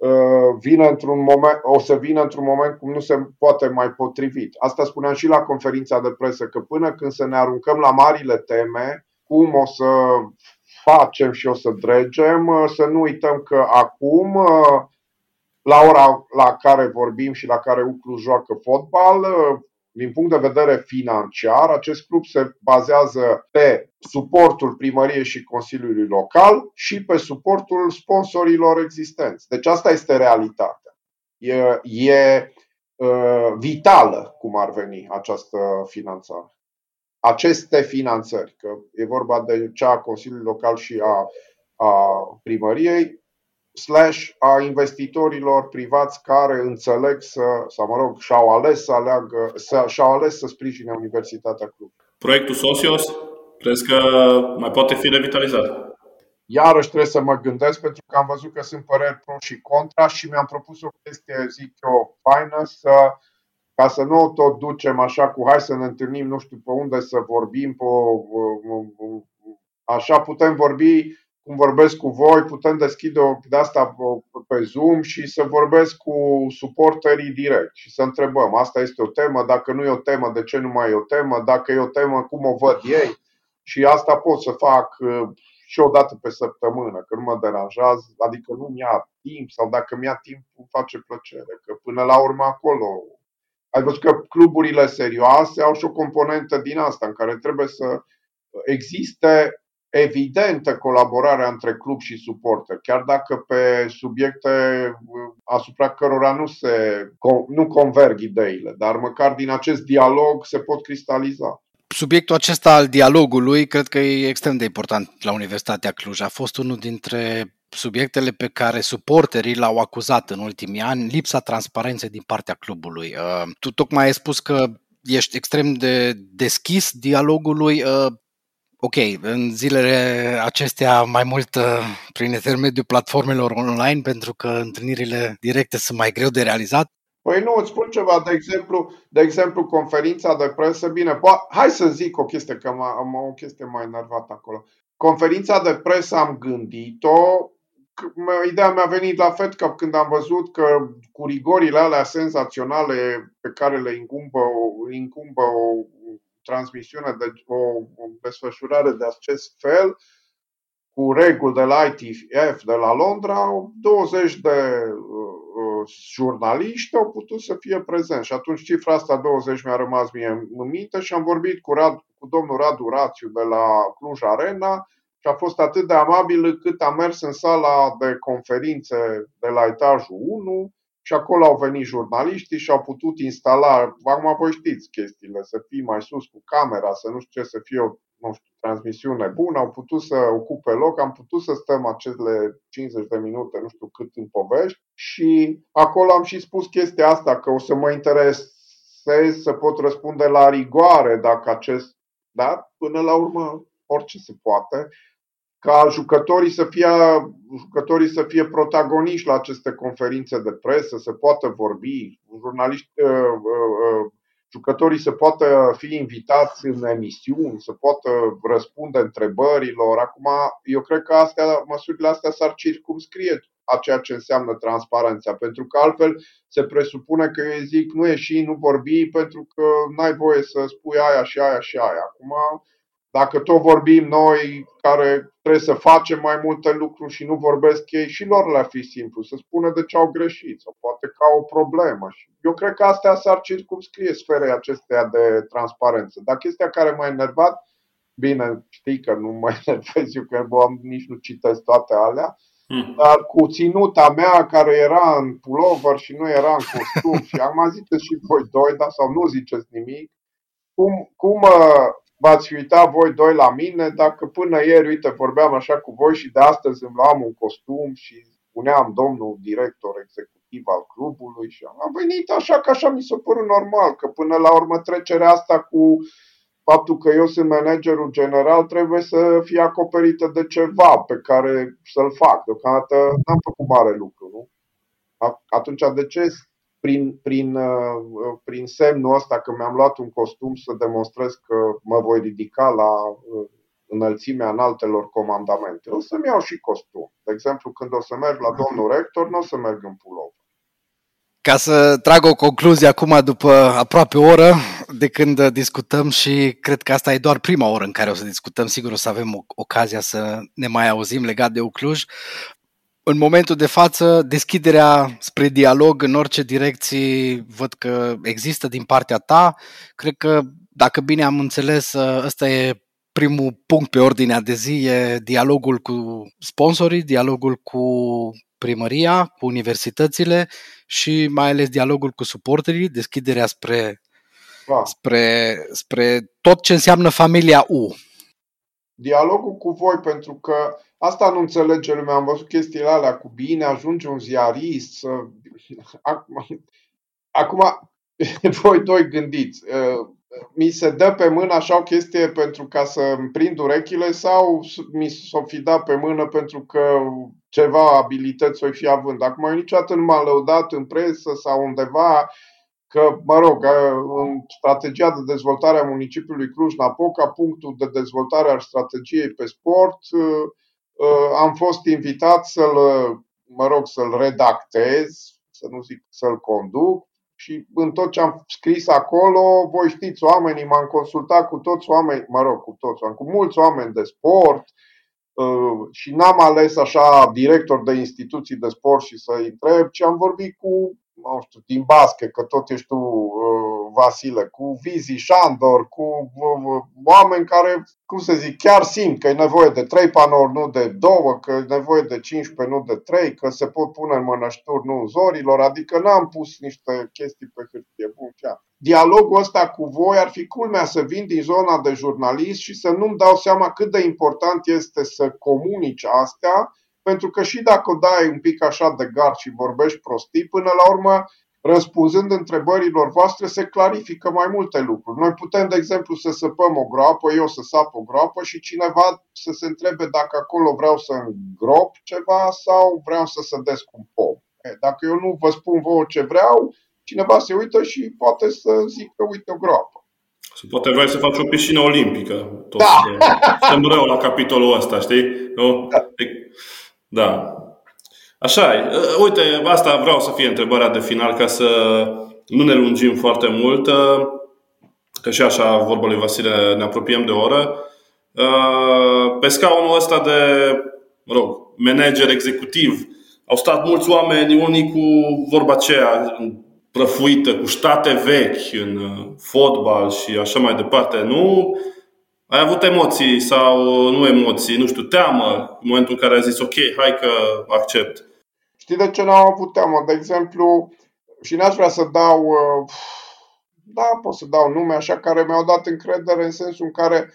Uh, vine într-un moment, o să vină într-un moment cum nu se poate mai potrivit. Asta spuneam și la conferința de presă, că până când să ne aruncăm la marile teme, cum o să facem și o să dregem, uh, să nu uităm că acum, uh, la ora la care vorbim și la care Uclu joacă fotbal, din punct de vedere financiar, acest club se bazează pe suportul primăriei și Consiliului Local și pe suportul sponsorilor existenți. Deci asta este realitatea. E, e uh, vitală, cum ar veni, această finanțare. Aceste finanțări, că e vorba de cea a Consiliului Local și a, a primăriei, slash a investitorilor privați care înțeleg să, sau mă rog, și-au ales să aleagă, să, și-au ales să sprijine Universitatea Cluj. Proiectul Socios, crezi că mai poate fi revitalizat? Iarăși trebuie să mă gândesc pentru că am văzut că sunt păreri pro și contra și mi-am propus o chestie, zic eu, faină, să, ca să nu o tot ducem așa cu hai să ne întâlnim nu știu pe unde să vorbim, pe, așa putem vorbi cum vorbesc cu voi, putem deschide o, de asta pe Zoom și să vorbesc cu suporterii direct și să întrebăm, asta este o temă, dacă nu e o temă, de ce nu mai e o temă, dacă e o temă, cum o văd ei? Și asta pot să fac uh, și o dată pe săptămână, că nu mă deranjează, adică nu mi-a timp sau dacă mi-a timp îmi face plăcere, că până la urmă acolo ai văzut că cluburile serioase au și o componentă din asta în care trebuie să existe evidentă colaborarea între club și suporter, chiar dacă pe subiecte uh, asupra cărora nu, se, nu converg ideile, dar măcar din acest dialog se pot cristaliza. Subiectul acesta al dialogului cred că e extrem de important la Universitatea Cluj. A fost unul dintre subiectele pe care suporterii l-au acuzat în ultimii ani, lipsa transparenței din partea clubului. Uh, tu tocmai ai spus că ești extrem de deschis dialogului. Uh, ok, în zilele acestea mai mult uh, prin intermediul platformelor online, pentru că întâlnirile directe sunt mai greu de realizat. Păi nu, îți spun ceva, de exemplu, de exemplu conferința de presă, bine, po- hai să zic o chestie, că am o chestie mai enervată acolo. Conferința de presă am gândit-o ideea mi-a venit la FedCup când am văzut că cu rigorile alea senzaționale pe care le incumbă, incumbă o transmisiune, de, o, o desfășurare de acest fel, cu reguli de la ITF de la Londra, 20 de uh, jurnaliști au putut să fie prezenți. Și atunci cifra asta 20 mi-a rămas mie în minte și am vorbit cu, Rad, cu domnul Radu Rațiu de la Cluj Arena și a fost atât de amabil cât a mers în sala de conferințe de la etajul 1 și acolo au venit jurnaliștii și au putut instala, acum voi știți chestiile, să fii mai sus cu camera, să nu știu ce, să fie o nu știu, transmisiune bună, au putut să ocupe loc, am putut să stăm acele 50 de minute, nu știu cât în povești și acolo am și spus chestia asta, că o să mă interesez să pot răspunde la rigoare dacă acest, dar până la urmă orice se poate ca jucătorii să fie, jucătorii să fie protagoniști la aceste conferințe de presă, să poată vorbi, jurnaliști, uh, uh, uh, jucătorii să poată fi invitați în emisiuni, să poată răspunde întrebărilor. Acum, eu cred că astea, măsurile astea s-ar circumscrie a ceea ce înseamnă transparența, pentru că altfel se presupune că eu zic nu ieși, nu vorbi pentru că n-ai voie să spui aia și aia și aia. Acum, dacă tot vorbim noi care trebuie să facem mai multe lucruri și nu vorbesc ei, și lor le-ar fi simplu să spună de ce au greșit sau poate ca o problemă. Eu cred că astea s-ar circumscrie sferei acesteia de transparență. Dar chestia care m-a enervat, bine, știi că nu mă enervez eu, că bă, nici nu citesc toate alea, hmm. dar cu ținuta mea care era în pulover și nu era în costum și am zis și voi doi, da, sau nu ziceți nimic, cum, cum v-ați uitat voi doi la mine, dacă până ieri, uite, vorbeam așa cu voi și de astăzi îmi luam un costum și spuneam domnul director executiv al clubului și am venit așa că așa mi s-a părut normal, că până la urmă trecerea asta cu faptul că eu sunt managerul general trebuie să fie acoperită de ceva pe care să-l fac. Deocamdată n-am făcut mare lucru, nu? Atunci de ce prin, prin, uh, prin semnul ăsta că mi-am luat un costum să demonstrez că mă voi ridica la uh, înălțimea înaltelor comandamente. O să-mi iau și costum. De exemplu, când o să merg la domnul rector, nu o să merg în pulov. Ca să trag o concluzie acum după aproape o oră de când discutăm și cred că asta e doar prima oră în care o să discutăm, sigur o să avem ocazia să ne mai auzim legat de Ucluj în momentul de față, deschiderea spre dialog în orice direcții văd că există din partea ta. Cred că, dacă bine am înțeles, ăsta e primul punct pe ordinea de zi, e dialogul cu sponsorii, dialogul cu primăria, cu universitățile și mai ales dialogul cu suporterii, deschiderea spre, da. spre, spre tot ce înseamnă familia U. Dialogul cu voi, pentru că Asta nu înțelege lumea. Am văzut chestiile alea cu bine, ajunge un ziarist să... Acum, acum voi doi gândiți. Uh, mi se dă pe mână așa o chestie pentru ca să îmi prind urechile sau mi s-o fi dat pe mână pentru că ceva abilități o fi având. Acum eu niciodată nu m-am lăudat în presă sau undeva că, mă rog, uh, în strategia de dezvoltare a municipiului Cluj-Napoca, punctul de dezvoltare al strategiei pe sport, uh, Uh, am fost invitat să-l, mă rog, să-l redactez, să nu zic să-l conduc și în tot ce am scris acolo, voi știți, oamenii, m-am consultat cu toți oameni, mă rog, cu toți, cu mulți oameni de sport uh, și n-am ales așa director de instituții de sport și să-i întreb, ci am vorbit cu nu știu, din basket, că tot ești tu, uh, Vasile, cu Vizi, Șandor, cu uh, oameni care, cum să zic, chiar simt că e nevoie de trei panouri, nu de două, că e nevoie de 15, nu de trei, că se pot pune în mănășturi, nu zorilor, adică n-am pus niște chestii pe hârtie. Bun, chiar. Dialogul ăsta cu voi ar fi culmea să vin din zona de jurnalist și să nu-mi dau seama cât de important este să comunici astea pentru că și dacă o dai un pic așa de gard și vorbești prostii, până la urmă, răspunzând întrebărilor voastre, se clarifică mai multe lucruri. Noi putem, de exemplu, să săpăm o groapă, eu să sap o groapă și cineva să se întrebe dacă acolo vreau să îngrop ceva sau vreau să sădesc un pom. Dacă eu nu vă spun vouă ce vreau, cineva se uită și poate să zică, uite o groapă. Poate vrei să faci o piscină olimpică. Tot da. Sunt rău la capitolul ăsta, știi? Nu? Da. Da. Așa e. Uite, asta vreau să fie întrebarea de final ca să nu ne lungim foarte mult, că și așa, vorba lui Vasile, ne apropiem de oră. Pe scaunul ăsta de, mă rog, manager executiv, au stat mulți oameni, unii cu vorba aceea prăfuită, cu state vechi în fotbal și așa mai departe. Nu ai avut emoții sau nu emoții, nu știu, teamă în momentul în care ai zis ok, hai că accept? Știi de ce n-am avut teamă? De exemplu, și n-aș vrea să dau, uh, da, pot să dau nume așa care mi-au dat încredere în sensul în care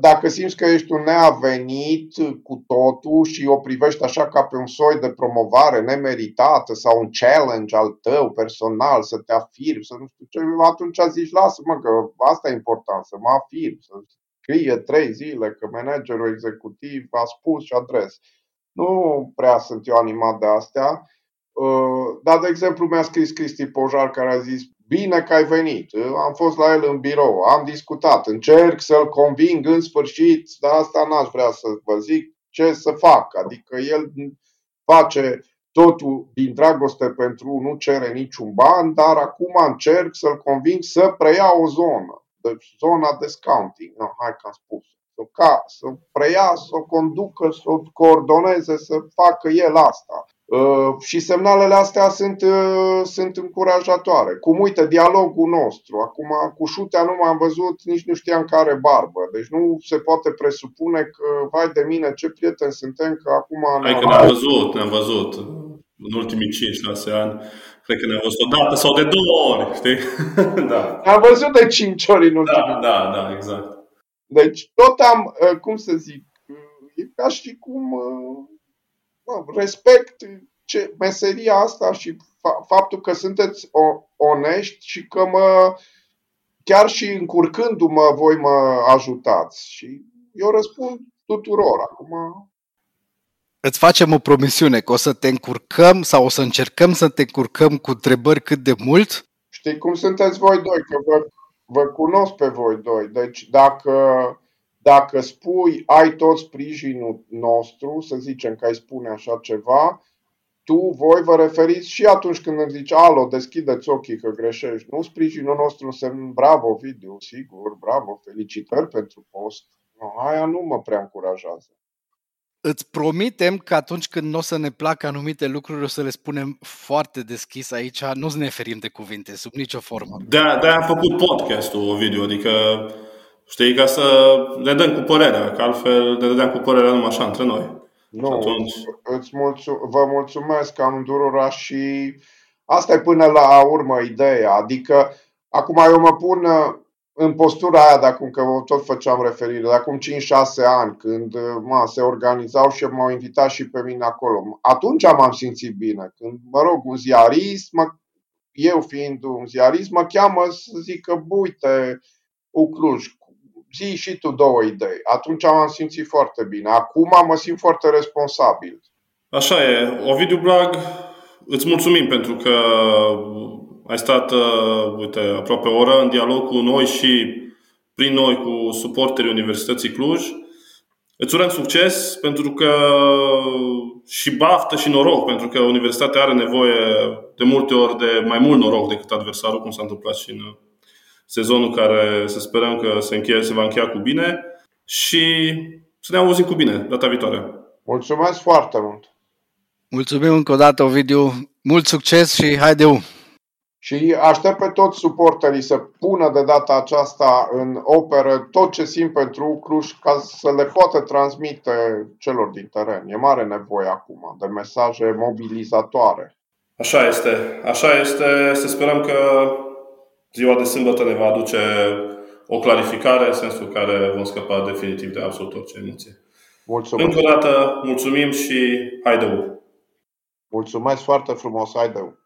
dacă simți că ești un neavenit cu totul și o privești așa ca pe un soi de promovare nemeritată sau un challenge al tău personal, să te afirmi, să nu știu ce, atunci zici, lasă-mă că asta e important, să mă afirm, să scrie trei zile că managerul executiv a spus și adres. Nu prea sunt eu animat de astea, uh, dar, de exemplu, mi-a scris Cristi Pojar care a zis Bine că ai venit, uh, am fost la el în birou, am discutat, încerc să-l conving în sfârșit, dar asta n-aș vrea să vă zic ce să fac. Adică el face totul din dragoste pentru nu cere niciun ban, dar acum încerc să-l conving să preia o zonă. Deci zona discounting, no, hai că am spus, să, ca, să preia, să o conducă, să o coordoneze, să facă el asta. Uh, și semnalele astea sunt, uh, sunt încurajatoare. Cum uite, dialogul nostru. Acum, cu șutea nu m-am văzut, nici nu știam care barbă. Deci nu se poate presupune că, vai de mine, ce prieteni suntem, că acum... Hai că ne-am văzut, ne-am văzut în ultimii 5-6 ani cred că ne-am văzut o dată sau de două ori, știi? da. Am văzut de cinci ori în ultimul Da, da, da, exact. Deci tot am, uh, cum să zic, uh, e ca și cum uh, mă, respect ce, meseria asta și fa- faptul că sunteți onești și că mă, chiar și încurcându-mă, voi mă ajutați. Și eu răspund tuturor. Acum îți facem o promisiune că o să te încurcăm sau o să încercăm să te încurcăm cu întrebări cât de mult. Știi cum sunteți voi doi, că vă, vă cunosc pe voi doi. Deci dacă, dacă spui ai tot sprijinul nostru, să zicem că ai spune așa ceva, tu, voi vă referiți și atunci când îmi zici, alo, deschideți ochii că greșești. Nu sprijinul nostru înseamnă bravo, video, sigur, bravo, felicitări pentru post. No, aia nu mă prea încurajează îți promitem că atunci când nu o să ne placă anumite lucruri, o să le spunem foarte deschis aici, nu ne ferim de cuvinte, sub nicio formă. Da, da, am făcut podcastul, video, adică știi, ca să le dăm cu părerea, că altfel ne dădeam cu părerea numai așa între noi. Nu, atunci... îți mulțu- vă mulțumesc amândurora și asta e până la urmă ideea, adică acum eu mă pun în postura aia de acum, că tot făceam referire, de acum 5-6 ani, când mă, se organizau și m-au invitat și pe mine acolo. Atunci m-am simțit bine. Când, mă rog, un ziarist, mă, eu fiind un ziarist, mă cheamă să zică, uite, Ucluj, zi și tu două idei. Atunci m-am simțit foarte bine. Acum mă simt foarte responsabil. Așa e. Ovidiu Blag, îți mulțumim pentru că ai stat, uh, uite, aproape o oră în dialog cu noi și prin noi cu suporterii Universității Cluj. Îți urăm succes pentru că și baftă și noroc, pentru că universitatea are nevoie de multe ori de mai mult noroc decât adversarul, cum s-a întâmplat și în sezonul care să sperăm că se, încheie, se va încheia cu bine și să ne auzim cu bine data viitoare. Mulțumesc foarte mult! Mulțumim încă o dată, Ovidiu! Mult succes și haide! Și aștept pe toți suporterii să pună de data aceasta în operă tot ce simt pentru Cluj ca să le poată transmite celor din teren. E mare nevoie acum de mesaje mobilizatoare. Așa este. Așa este. Să sperăm că ziua de sâmbătă ne va aduce o clarificare în sensul care vom scăpa definitiv de absolut orice emoție. Mulțumesc. Încă o dată, mulțumim și haide! Mulțumesc foarte frumos, haide!